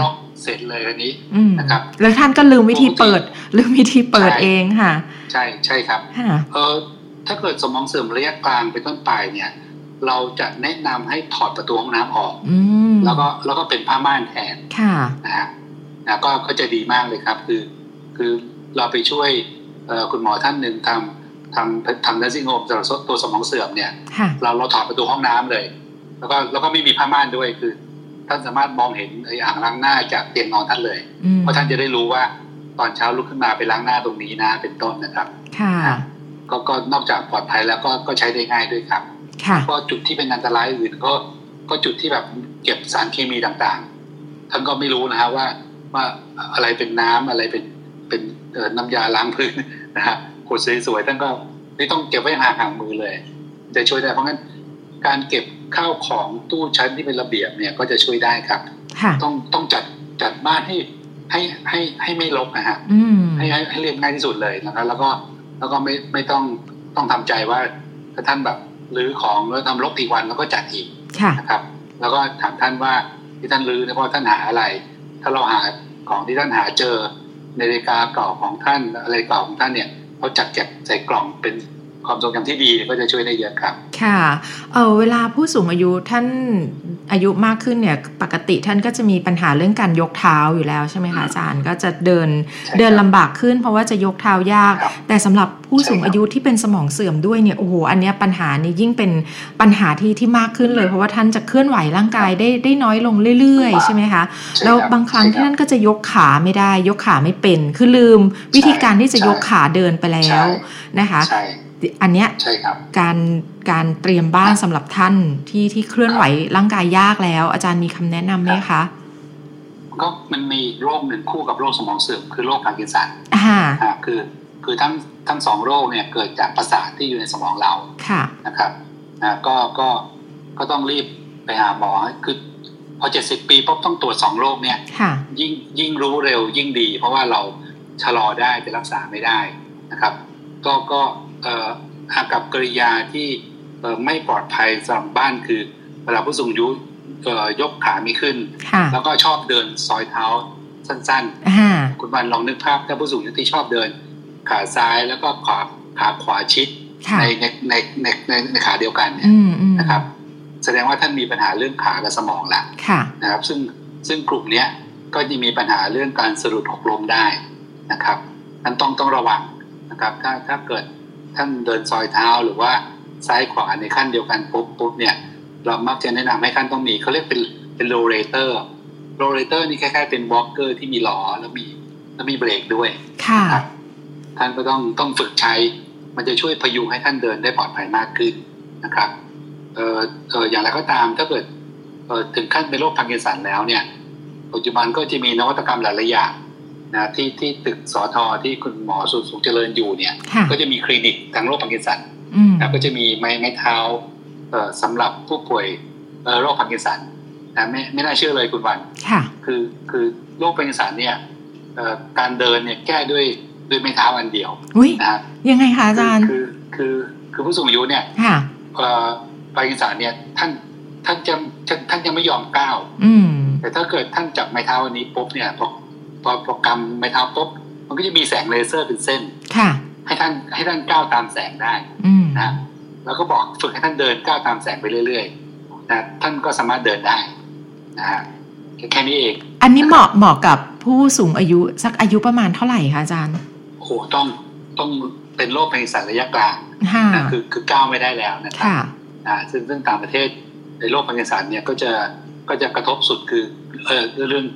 ล็อกเสร็จเลยอันนี้นะครับ แล้วท่านก็ลืมวิธีเปิด ลืมวิธีเปิดเองค่ะ ใช่ใช่ครับเออ ถ้าเกิดสมองเสื่อมระยะกลางเป็นต้นไปเนี่ย เราจะแนะนำให้ถอดประตูห้องน้ำออกแล้วก็แล้วก็เป็นผ้าม่านแทนนะฮะนะก็ก็จะดีมากเลยครับ คือคือเราไปช่วยคุณหมอท่านหนึ่งทำทำทำนัซิ่งโฮมสำหรับตัวสมองเสื่อมเนี่ย เราเราถอดประตูห้องน้ำเลย แล้วก็แล้วก็ไม่มีผ้าม่านด้วยคือ ท่านสามารถมองเห็นไอ้อ่างล้างหน้าจากเตียงนอนท่านเลย เพราะท่านจะได้รู้ว่าตอนเช้าลุกขึ้นมาไปล้างหน้าตรงนี้นะเป็นต้นนะครับ ค่ะ ก็ก็นอกจากปลอดภัยแล้วก็ก็ใช้ได้ง่ายด้วยครับค่ะก็จุดที่เป็นอันตรายอื่นก็ก็จุดที่แบบเก็บสารเคมีต่างๆ ท่านก็ไม่รู้นะฮะว่าว่าอะไรเป็นน้ำอะไรเป็นเป็นน้ำยาล้างพื้นนะฮะขวดสวยๆท่านก็ไม่ต้องเก็บไว้ห่างๆมือเลยจะช่วยได้เพราะงั้นการเก็บข้าวของตู้ชั้นที่เป็นระเบียบเนี่ยก็จะช่วยได้ครับ ต้องต้องจัดจัดบ้านให้ให้ให้ให้ไม่รกนะฮะให้ให้เรียบง่ายที่สุดเลยนะครับแล้วก็ แล้วก็ไม่ไม่ต้องต้องทำใจว่าถ้าท่านแบบรื้อของแล้วทำรกอีกวันแล้วก็จัดอีกนะครับ แล้วก็ถามท่านว่าที่ท่านรื้อเนี่ยเพราะท่านหาอะไร ถ้าเราหาของที่ท่านหาเจอนาฬิกาเก่าของท่านอะไรเก่าของท่านเนี่ยเขาจัดเก็บใส่กล่องเป็น ความทรงจำที่ดีก็จะช่วยได้เยอะครับ ค่ะ เออเวลาผู้สูงอายุท่านอายุมากขึ้นเนี่ย ปกติท่านก็จะมีปัญหาเรื่องการยกเท้าอยู่แล้วใช่ไหมคะอาจารย์ก็จะเดินเดินลำบากขึ้น เพราะว่าจะยกเท้ายาก แต่สำหรับผู้สูงอายุที่เป็นสมองเสื่อมด้วยเนี่ยโอ้โหอันนี้ปัญหานี้ยิ่งเป็นปัญหาที่ที่มากขึ้นเลย เพราะว่าท่านจะเคลื่อนไหวร่างกายได้ได้น้อยลงเรื่อยๆ ใช่ไหมคะแล้วบางครั้งท่านก็จะยกขาไม่ได้ ยกขาไม่เป็นคือลืมวิธีการที่จะยกขาเดินไปแล้วนะคะ อันเนี้ยการการเตรียมบ้านสำหรับท่านที่ที่เคลื่อนไหวร่างกายยากแล้ว อาจารย์มีคำแนะนำไหมคะก็มันมีโรคหนึ่งคู่กับโรคสมองเสื่อมคือโรคพาร์กินสันอ่าคือคือทั้งทั้งสองโรคเนี่ยเกิดจากประสาทที่อยู่ในสมองเราค่ะนะครับอ่าก็ก็ก็ต้องรีบไปหาหมอคือพอเจ็ดสิบปีปุ๊บต้องตรวจสองโรคเนี่ยยิ่งยิ่งรู้เร็วยิ่งดี เพราะว่าเราชะลอได้แต่รักษาไม่ได้นะครับ ก็ก็ อากับกริยาที่ไม่ปลอดภัยสำหรับบ้านคือเวลาผู้สูงอายุยกขาไม่ขึ้น แล้วก็ชอบเดินซอยเท้าสั้นๆ คุณบันลองนึกภาพถ้าผู้สูงอายุที่ชอบเดิน ขาซ้ายแล้วก็ขาขาขวาชิดในในในในในในขาเดียวกันเนี่ยนะครับ แสดงว่าท่านมีปัญหาเรื่องขากับสมองละนะครับ ซึ่งซึ่งกลุ่มเนี้ยก็จะมีปัญหาเรื่องการสะดุดหกล้มได้นะครับนั้นต้องต้องระวังนะครับ ถ้าถ้าเกิด ท่านเดินซอยเท้าหรือว่าซ้ายขวาในขั้นเดียวกันปุ๊บปุ๊บเนี่ยเรามักจะแนะนำให้ท่านต้องมีเขาเรียกเป็นเป็น rollator rollator นี่คล้ายๆเป็น walker ที่มีล้อแล้วมีแล้วมีเบรกด้วยค่ะท่านก็ต้องต้องฝึกใช้ มันจะช่วยพยุงให้ท่านเดินได้ปลอดภัยมากขึ้นนะครับเอ่อเอออย่างไรก็ตามถ้าเกิดเออถึงขั้นเป็นโรคพาร์กินสันแล้วเนี่ย ปัจจุบันก็จะมีนวัตกรรมหลายๆอย่าง นะที่ที่ตึกสอทอที่คุณหมอสุสุขเจริญอยู่เนี่ย ก็จะมีคลินิกทางโรคพาร์กินสันนะก็จะมีไม้ไม้เท้าเอ่อสำหรับผู้ป่วยโรคพาร์กินสันนะไม่ไม่น่าเชื่อเลยคุณวันคือคือโรคพาร์กินสันเนี่ยการเดินเนี่ยแก้ด้วยด้วยไม้เท้าอันเดียวนะยังไงคะอาจารย์คือคือคือผู้สูงอายุเนี่ยเอ่อปากิสานเนี่ยท่านท่านจะท่านยังไม่ยอมก้าวแต่ถ้าเกิดท่านจับไม้เท้าอันนี้ปุ๊บเนี่ยพอ พอโปรแกรมไม้เท้าปุ๊บมันก็จะมีแสงเลเซอร์เป็นเส้น ค่ะ ให้ท่านให้ท่านก้าวตามแสงได้นะแล้วก็บอกฝึกให้ท่านเดินก้าวตามแสงไปเรื่อยๆนะท่านก็สามารถเดินได้นะฮะแค่นี้เอง อันนี้เหมาะเหมาะกับผู้สูงอายุสักอายุประมาณเท่าไหร่คะอาจารย์โอ้ต้องต้องเป็นโรคพาร์กินสันระยะกลางนะคือคือก้าวไม่ได้แล้วนะครับอ่าซึ่งซึ่งต่างประเทศในโรคพาร์กินสันเนี่ยก็จะก็จะกระทบสุดคือเออเรื่อง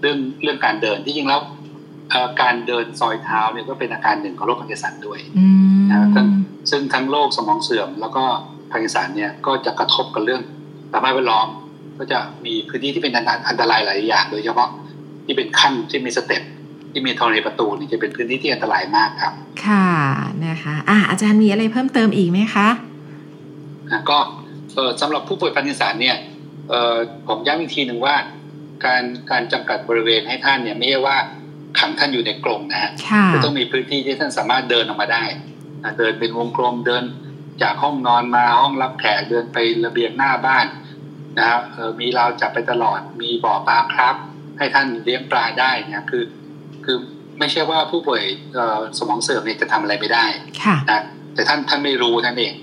เรื่องเรื่องการเดินที่จริงแล้วการเดินซอยเท้าเนี่ยก็เป็นอาการหนึ่งของโรคพาร์กินสันด้วยนะซึ่งทั้งโรคสมองเสื่อม แล้วก็พาร์กินสันเนี่ยก็จะกระทบกับเรื่องสภาพแวดล้อมก็จะมีพื้นที่ที่เป็นอันตรายหลายอย่าง โดยเฉพาะที่เป็นขั้นที่มี step ที่มีธรณีประตูนี่จะเป็นพื้นที่ที่อันตรายมากครับ ค่ะนะคะอ่าอาจารย์มีอะไรเพิ่มเติมอีกไหมคะก็สำหรับผู้ป่วยพาร์กินสันเนี่ยผมย้ำอีกทีหนึ่งว่า การการจำกัดบริเวณให้ท่านเนี่ยไม่ใช่ว่าขังท่านอยู่ในกรงนะฮะจะต้องมีพื้นที่ที่ท่านสามารถเดินออกมาได้เดินเป็นวงกลมเดินจากห้องนอนมาห้องรับแขกเดินไประเบียงหน้าบ้านนะครับมีเราจับไปตลอดมีบ่อปลาครับ ให้ท่านเลี้ยงปลาได้เนี่ยคือ คือไม่ใช่ว่าผู้ป่วยสมองเสื่อมเนี่ยจะทำอะไรไม่ได้นะแต่ท่านท่านไม่รู้นั่นเอง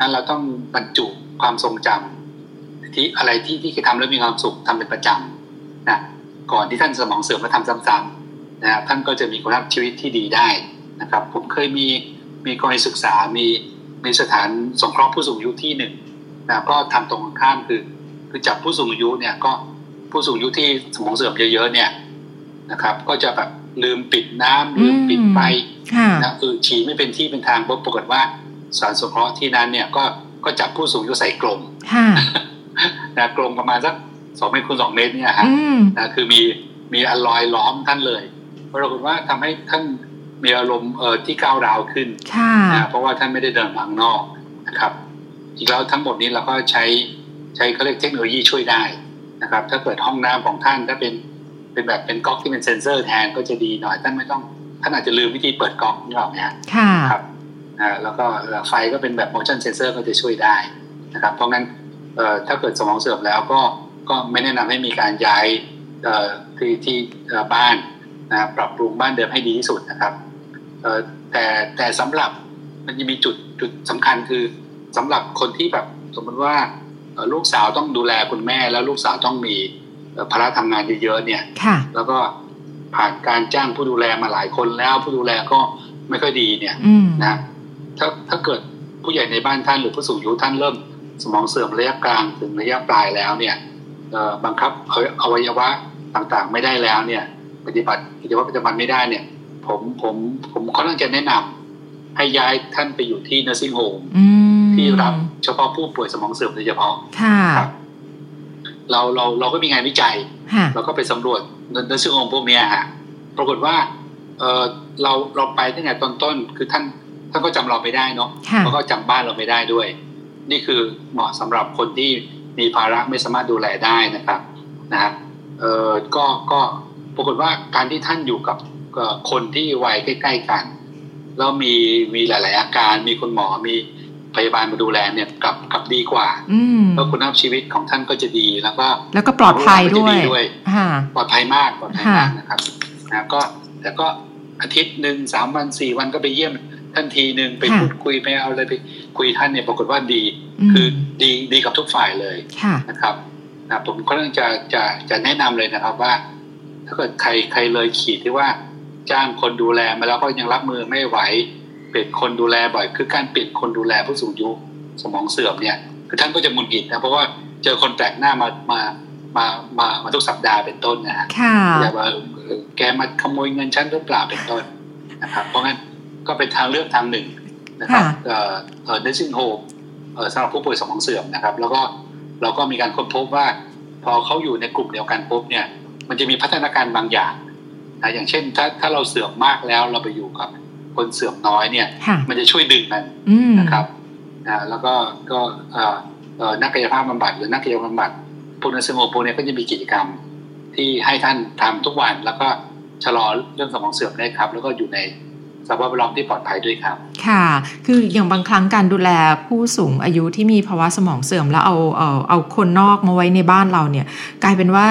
นั้นเราต้องบรรจุความทรงจำที่อะไรที่ที่เคยทำแล้วมีความสุขทำเป็นประจำนะ ก่อนที่ท่านสมองเสื่อมมาทำซ้ำนะครับท่านก็จะมีคุณภาพชีวิตที่ดีได้นะครับ ผมเคยมีมีกรณีศึกษา มีมีสถานสงเคราะห์ผู้สูงอายุที่หนึ่งนะก็ทำตรงข้ามคือ คือจับผู้สูงอายุเนี่ยก็ผู้สูงอายุที่สมองเสื่อมเยอะๆเนี่ยนะครับ ก็จะแบบลืมปิดน้ำลืมปิดไฟนะคือฉี่ไม่เป็นที่เป็นทางปรากฏว่าสารสงเคราะห์ที่นั้นเนี่ยก็ก็จับผู้สูงอายุใส่กลมนะกลมประมาณสัก สองเมตรคูณสองเมตรเนี่ยฮะนะคือมีมีอลอยล้อมท่านเลยปรากฏว่าทำให้ท่านมีอารมณ์เออที่ก้าวร้าวขึ้นนะเพราะว่าท่านไม่ได้เดินทางนอกนะครับจริงแล้วทั้งหมดนี้เราก็ใช้ใช้เขาเรียกเทคโนโลยีช่วยได้นะครับ ถ้าเกิดห้องน้ำของท่านถ้าเป็นเป็นแบบเป็นก๊อกที่เป็นเซนเซอร์แทนก็จะดีหน่อยท่านไม่ต้องท่านอาจจะลืมวิธีเปิดก๊อกนี่หรอกนะครับอ่าแล้วก็ไฟก็เป็นแบบ motion sensor ก็จะช่วยได้นะครับ เพราะงั้นเอ่อถ้าเกิดสมองเสื่อมแล้วก็ ก็ไม่แนะนำให้มีการย้ายเอ่อที่ที่บ้านนะปรับปรุงบ้านเดิมให้ดีที่สุดนะครับแต่แต่สำหรับมันจะมีจุดจุดสำคัญคือสำหรับคนที่แบบสมมติว่าลูกสาวต้องดูแลคุณแม่ แล้วลูกสาวต้องมีภาระทำงานเยอะๆเนี่ยแล้วก็ผ่านการจ้างผู้ดูแลมาหลายคนแล้วผู้ดูแลก็ไม่ค่อยดีเนี่ยนะถ้าถ้าเกิดผู้ใหญ่ในบ้านท่านหรือผู้สูงอายุท่านเริ่มสมองเสื่อมระยะกลางถึงระยะปลายแล้วเนี่ย บังคับอวัยวะต่างๆ ไม่ได้แล้วเนี่ย ปฏิบัติกิจวัตรประจำวันไม่ได้เนี่ย ผมผมผมค่อนข้างจะแนะนำให้ย้ายท่านไปอยู่ที่ nursing home ที่รับเฉพาะผู้ป่วยสมองเสื่อมโดยเฉพาะครับเราเราเราก็มีงานวิจัย เราก็ไปสำรวจ nursing home พวกนี้ฮะปรากฏว่าเออเราเราไปตั้งแต่ต้นๆคือท่านท่านก็จำเราไม่ได้เนาะแล้วก็จำบ้านเราไม่ได้ด้วย นี่คือเหมาะสำหรับคนที่ มีภาระไม่สามารถดูแลได้นะครับนะฮะเออก็ก็ปรากฏว่าการที่ท่านอยู่กับคนที่วัยใกล้ ๆ กัน แล้วมีมีหลาย ๆ อาการ มีคุณหมอมีพยาบาลมาดูแลเนี่ยกลับกลับดีกว่าแล้วคุณภาพชีวิตของท่านก็จะดีแล้วก็แล้วก็ปลอดภัยด้วยปลอดภัยมากปลอดภัยมากนะครับนะก็แต่ก็อาทิตย์หนึ่งสามวันสี่วันก็ไปเยี่ยมท่านทีหนึ่งไปพูดคุยไปเอาอะไรไปคุยท่านเนี่ยปรากฏว่าดี คือดีดีกับทุกฝ่ายเลยนะครับนะผมก็ต้องจะจะจะแนะนำเลยนะครับว่า ถ้าเกิดใครใครเลยขีดที่ว่าจ้างคนดูแลมาแล้วก็ยังรับมือไม่ไหวเปลี่ยนคนดูแลบ่อย คือการเปลี่ยนคนดูแลผู้สูงอายุสมองเสื่อมเนี่ยคือท่านก็จะมุนกิดนะเพราะว่าเจอคนแปลกหน้ามามามามามาทุกสัปดาห์เป็นต้นนะฮะอย่าว่าแกมาขโมยเงินฉันหรือเปล่าเป็นต้นนะครับ เพราะงั้นก็เป็นทางเลือกทางหนึ่งนะครับเอ่อเอ่อ nursing home เอ่อ สำหรับผู้ป่วยสมองเสื่อมนะครับ แล้วก็เราก็มีการค้นพบว่า พอเขาอยู่ในกลุ่มเดียวกันปุ๊บเนี่ยมันจะมีพัฒนาการบางอย่างนะอย่างเช่นถ้าถ้าเราเสื่อมมากแล้วเราไปอยู่กับคนเสื่อมน้อยเนี่ย มันจะช่วยดึงมันนะครับนะแล้วก็ก็นักกายภาพบำบัดหรือนักกายภาพบำบัดพวกนักสงบพวกนี้ก็จะมีกิจกรรมที่ให้ท่านทำทุกวันแล้วก็ชะลอเรื่องสมองเสื่อมได้ครับ แล้วก็อยู่ใน สภาพแวดล้อมที่ปลอดภัยด้วยครับ ค่ะ คืออย่างบางครั้งการดูแลผู้สูงอายุที่มีภาวะสมองเสื่อมแล้วเอาเอาเอาคนนอกมาไว้ในบ้านเราเนี่ย กลายเป็นว่า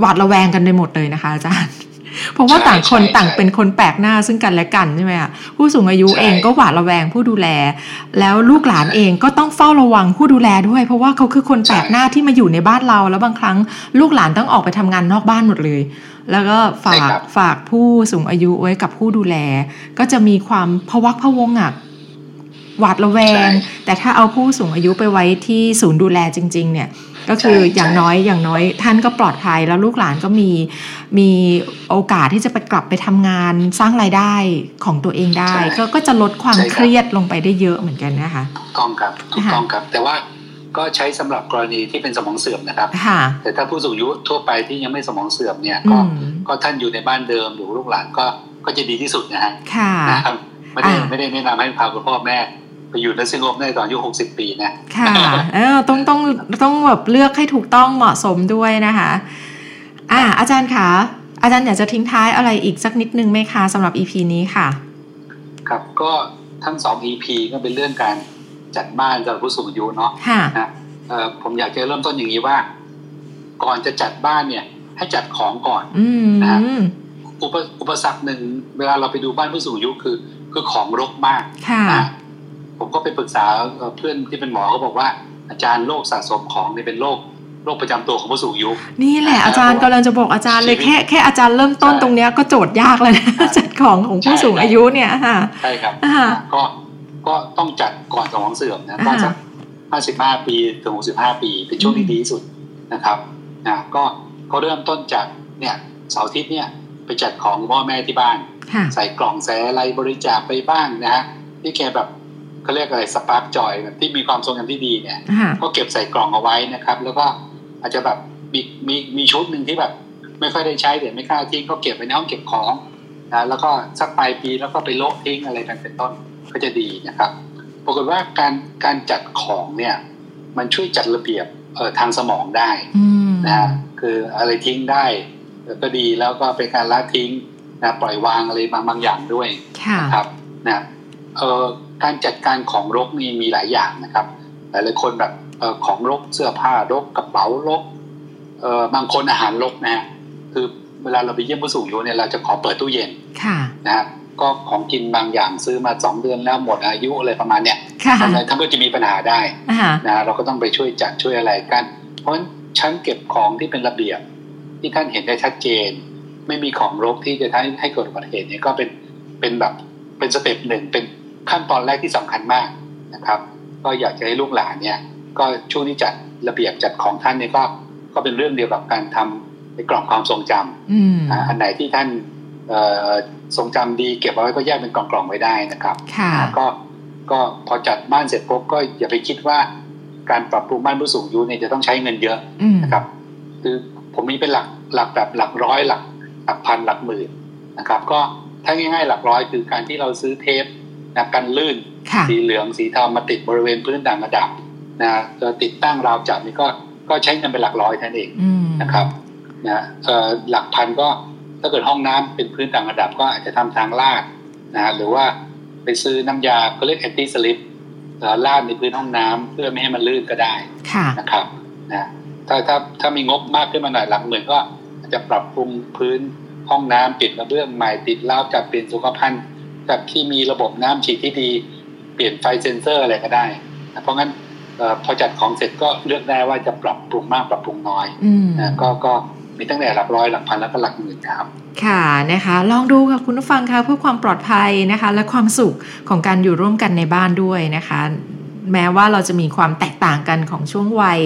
หวาดระแวงกันไปหมดเลยนะคะอาจารย์ เพราะว่าต่างคนต่างเป็นคนแปลกหน้าซึ่งกันและกันใช่ไหมคะผู้สูงอายุเองก็หวาดระแวงผู้ดูแล แล้วลูกหลานเองก็ต้องเฝ้าระวังผู้ดูแลด้วย เพราะว่าเขาคือคนแปลกหน้าที่มาอยู่ในบ้านเรา แล้วบางครั้งลูกหลานต้องออกไปทำงานนอกบ้านหมดเลย แล้วก็ฝากฝากผู้สูงอายุไว้กับผู้ดูแล ก็จะมีความพวักพวงอะ หวาดระแวง แต่ถ้าเอาผู้สูงอายุไปไว้ที่ศูนย์ดูแลจริง ๆ เนี่ยก็คืออย่างน้อยอย่างน้อยท่านก็ปลอดภัยแล้วลูกหลานก็มีมีโอกาสที่จะไปกลับไปทำงานสร้างรายได้ของตัวเองได้ ก็ก็จะลดความเครียดลงไปได้เยอะเหมือนกันนะคะถูกต้องครับถูกต้องครับ แต่ว่าก็ใช้สำหรับกรณีที่เป็นสมองเสื่อมนะครับ แต่ถ้าผู้สูงอายุทั่วไปที่ยังไม่สมองเสื่อมเนี่ยก็ก็ท่านอยู่ในบ้านเดิมอยู่ลูกหลานก็ก็จะดีที่สุดนะฮะนะครับไม่ได้ไม่ได้แนะนำให้พาคุณพ่อแม่ ไปอยู่ในซิงโกได้ตอนอายุหกสิบปีนะ ค่ะเออต้องต้องต้องแบบเลือกให้ถูกต้องเหมาะสมด้วยนะคะ อ่า อาจารย์คะอาจารย์อยากจะทิ้งท้ายอะไรอีกสักนิดนึงไหมคะสำหรับ EP นี้ค่ะ ครับก็ทั้งสอง EP ก็เป็นเรื่องการจัดบ้านสำหรับผู้สูงอายุเนาะนะเออผมอยากจะเริ่มต้นอย่างนี้ว่า ก่อนจะจัดบ้านเนี่ย ให้จัดของก่อนนะอุปอุปสรรคหนึ่งเวลาเราไปดูบ้านผู้สูงอายุคือ คือของรกมากนะ ผมก็ไปปรึกษาเพื่อนที่เป็นหมอเขาบอกว่า อาจารย์โรคสะสมของนี่เป็นโรคโรคประจำตัวของผู้สูงอายุนี่แหละอาจารย์กำลังจะบอกอาจารย์เลยแค่แค่อาจารย์เริ่มต้นตรงเนี้ยก็โจทย์ยากเลยนะจัดของของผู้สูงอายุเนี่ยค่ะใช่ครับก็ก็ต้องจัดก่อนสมองเสื่อมนะก็สักห้าสิบห้าปีถึงหกสิบห้าปีเป็นช่วงที่ดีที่สุดนะครับนะก็ก็เริ่มต้นจากเนี่ยเสาร์อาทิตย์เนี่ยไปจัดของพ่อแม่ที่บ้าน ใส่กล่องแสอะไรบริจาคไปบ้างนะฮะที่แกแบบ เขาเรียกอะไรสปาร์กจอยแบบที่มีความทรงจำที่ดีเนี่ย ก็เก็บใส่กล่องเอาไว้นะครับ แล้วก็อาจจะแบบมีมีมีชุดหนึ่งที่แบบไม่ค่อยได้ใช้แต่ไม่กล้าทิ้งก็เก็บไว้ในห้องเก็บของนะแล้วก็สักปลายปีแล้วก็ไปโละทิ้งอะไรกันเป็นต้นก็จะดีนะครับ ปรากฏว่าการการจัดของเนี่ย มันช่วยจัดระเบียบเอ่อทางสมองได้นะคืออะไรทิ้งได้ก็ดีแล้วก็เป็นการละทิ้งนะปล่อยวางอะไรบางบางอย่างด้วยนะครับนะเอ่อ การจัดการของรกนี่มีหลายอย่างนะครับ หลายหลายคนแบบเอ่อของรกเสื้อผ้ารกกระเป๋ารกเอ่อบางคนอาหารรกนะคือเวลาเราไปเยี่ยมผู้สูงอายุเนี่ยเราจะขอเปิดตู้เย็นนะครับก็ของกินบางอย่างซื้อมาสองเดือนแล้วหมดอายุอะไรประมาณเนี้ยทำไมท่านก็จะมีปัญหาได้นะเราก็ต้องไปช่วยจัดช่วยอะไรกัน เพราะฉะนั้นชั้นเก็บของที่เป็นระเบียบที่ท่านเห็นได้ชัดเจน ไม่มีของรกที่จะทำให้เกิดอุบัติเหตุเนี่ยก็เป็นเป็นแบบเป็น step หนึ่งเป็น ขั้นตอนแรกที่สำคัญมากนะครับ ก็อยากจะให้ลูกหลานเนี่ยก็ช่วงที่จัดระเบียบจัดของท่านเนี่ยก็ก็เป็นเรื่องเดียวกับการทำในกล่องความทรงจำอันไหนที่ท่านทรงจำดีเก็บเอาไว้ก็แยกเป็นกล่องๆไว้ได้นะครับก็ก็พอจัดบ้านเสร็จปุ๊บก็อย่าไปคิดว่าการปรับปรุงบ้านผู้สูงอายุเนี่ยจะต้องใช้เงินเยอะนะครับ คือผมมีเป็นหลักหลักแบบหลักร้อยหลักหลักพันหลักหมื่นนะครับ ก็ถ้าง่ายๆ หลักร้อยคือการที่เราซื้อเทป นะกันลื่น สีเหลืองสีเทามาติดบริเวณพื้นต่างระดับนะจะติดตั้งราวจับนี่ก็ก็ใช้เงินเป็นหลักร้อยท่านเองนะครับนะหลักพันก็ถ้าเกิดห้องน้ำเป็นพื้นต่างระดับก็อาจจะทำทางลาดนะหรือว่าไปซื้อน้ำยาเขาเรียกแอนตี้สลิปลาดในพื้นห้องน้ำเพื่อไม่ให้มันลื่นก็ได้นะครับนะถ้าถ้าถ้ามีงบมากขึ้นมาหน่อยหลักหมื่นก็จะปรับปรุงพื้นห้องน้ำปิดกระเบื้องใหม่ติดราวจับเปลี่ยนสุขภัณฑ์ จากที่มีระบบน้ำฉีดที่ดี เปลี่ยนไฟเซนเซอร์อะไรก็ได้เพราะงั้นพอจัดของเสร็จก็เลือกได้ว่าจะปรับปรุงมากปรับปรุงน้อยนะก็ก็มีตั้งแต่หลักร้อยหลักพันแล้วก็หลักหมื่นครับ ค่ะนะคะ ลองดูค่ะคุณผู้ฟังคะเพื่อความปลอดภัยนะคะ และความสุขของการอยู่ร่วมกันในบ้านด้วยนะคะ แม้ว่าเราจะมีความแตกต่างกันของช่วงวัย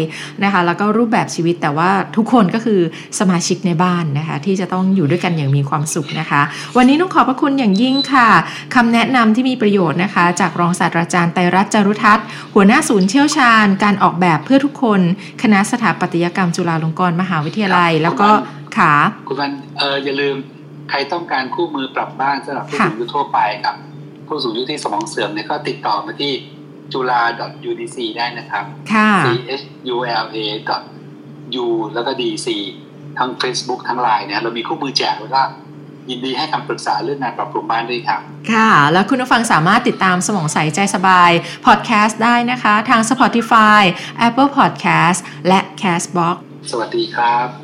นะคะ แล้วก็รูปแบบชีวิตแต่ว่าทุกคนก็คือสมาชิกในบ้านนะคะ ที่จะต้องอยู่ด้วยกันอย่างมีความสุขนะคะ วันนี้ต้องขอบพระคุณอย่างยิ่งค่ะคำแนะนำที่มีประโยชน์นะคะ จากรองศาสตราจารย์ไตรัตจารุทัศน์หัวหน้าศูนย์เชี่ยวชาญ การออกแบบเพื่อทุกคน คณะสถาปัตยกรรมจุฬาลงกรณ์มหาวิทยาลัย แล้วก็ขาคุณวันเอออย่าลืมใครต้องการคู่มือปรับบ้านสำหรับผู้สูงอายุทั่วไปกับผู้สูงอายุที่สมองเสื่อมเนี่ยก็ติดต่อมาที่ จุฬา .udc ได้นะครับ c h u l a u แล้วก็ dc ทั้ง Facebook ทั้งไลน์เนี่ยเรามีคู่มือแจกแล้วก็ยินดีให้คำปรึกษาเรื่องงานปรับปรุงบ้านด้วยครับ ค่ะ แล้วคุณผู้ฟังสามารถติดตามสมองใสใจสบาย พอดแคสต์ได้นะคะ ทาง Spotify Apple Podcast และ Castbox สวัสดีครับ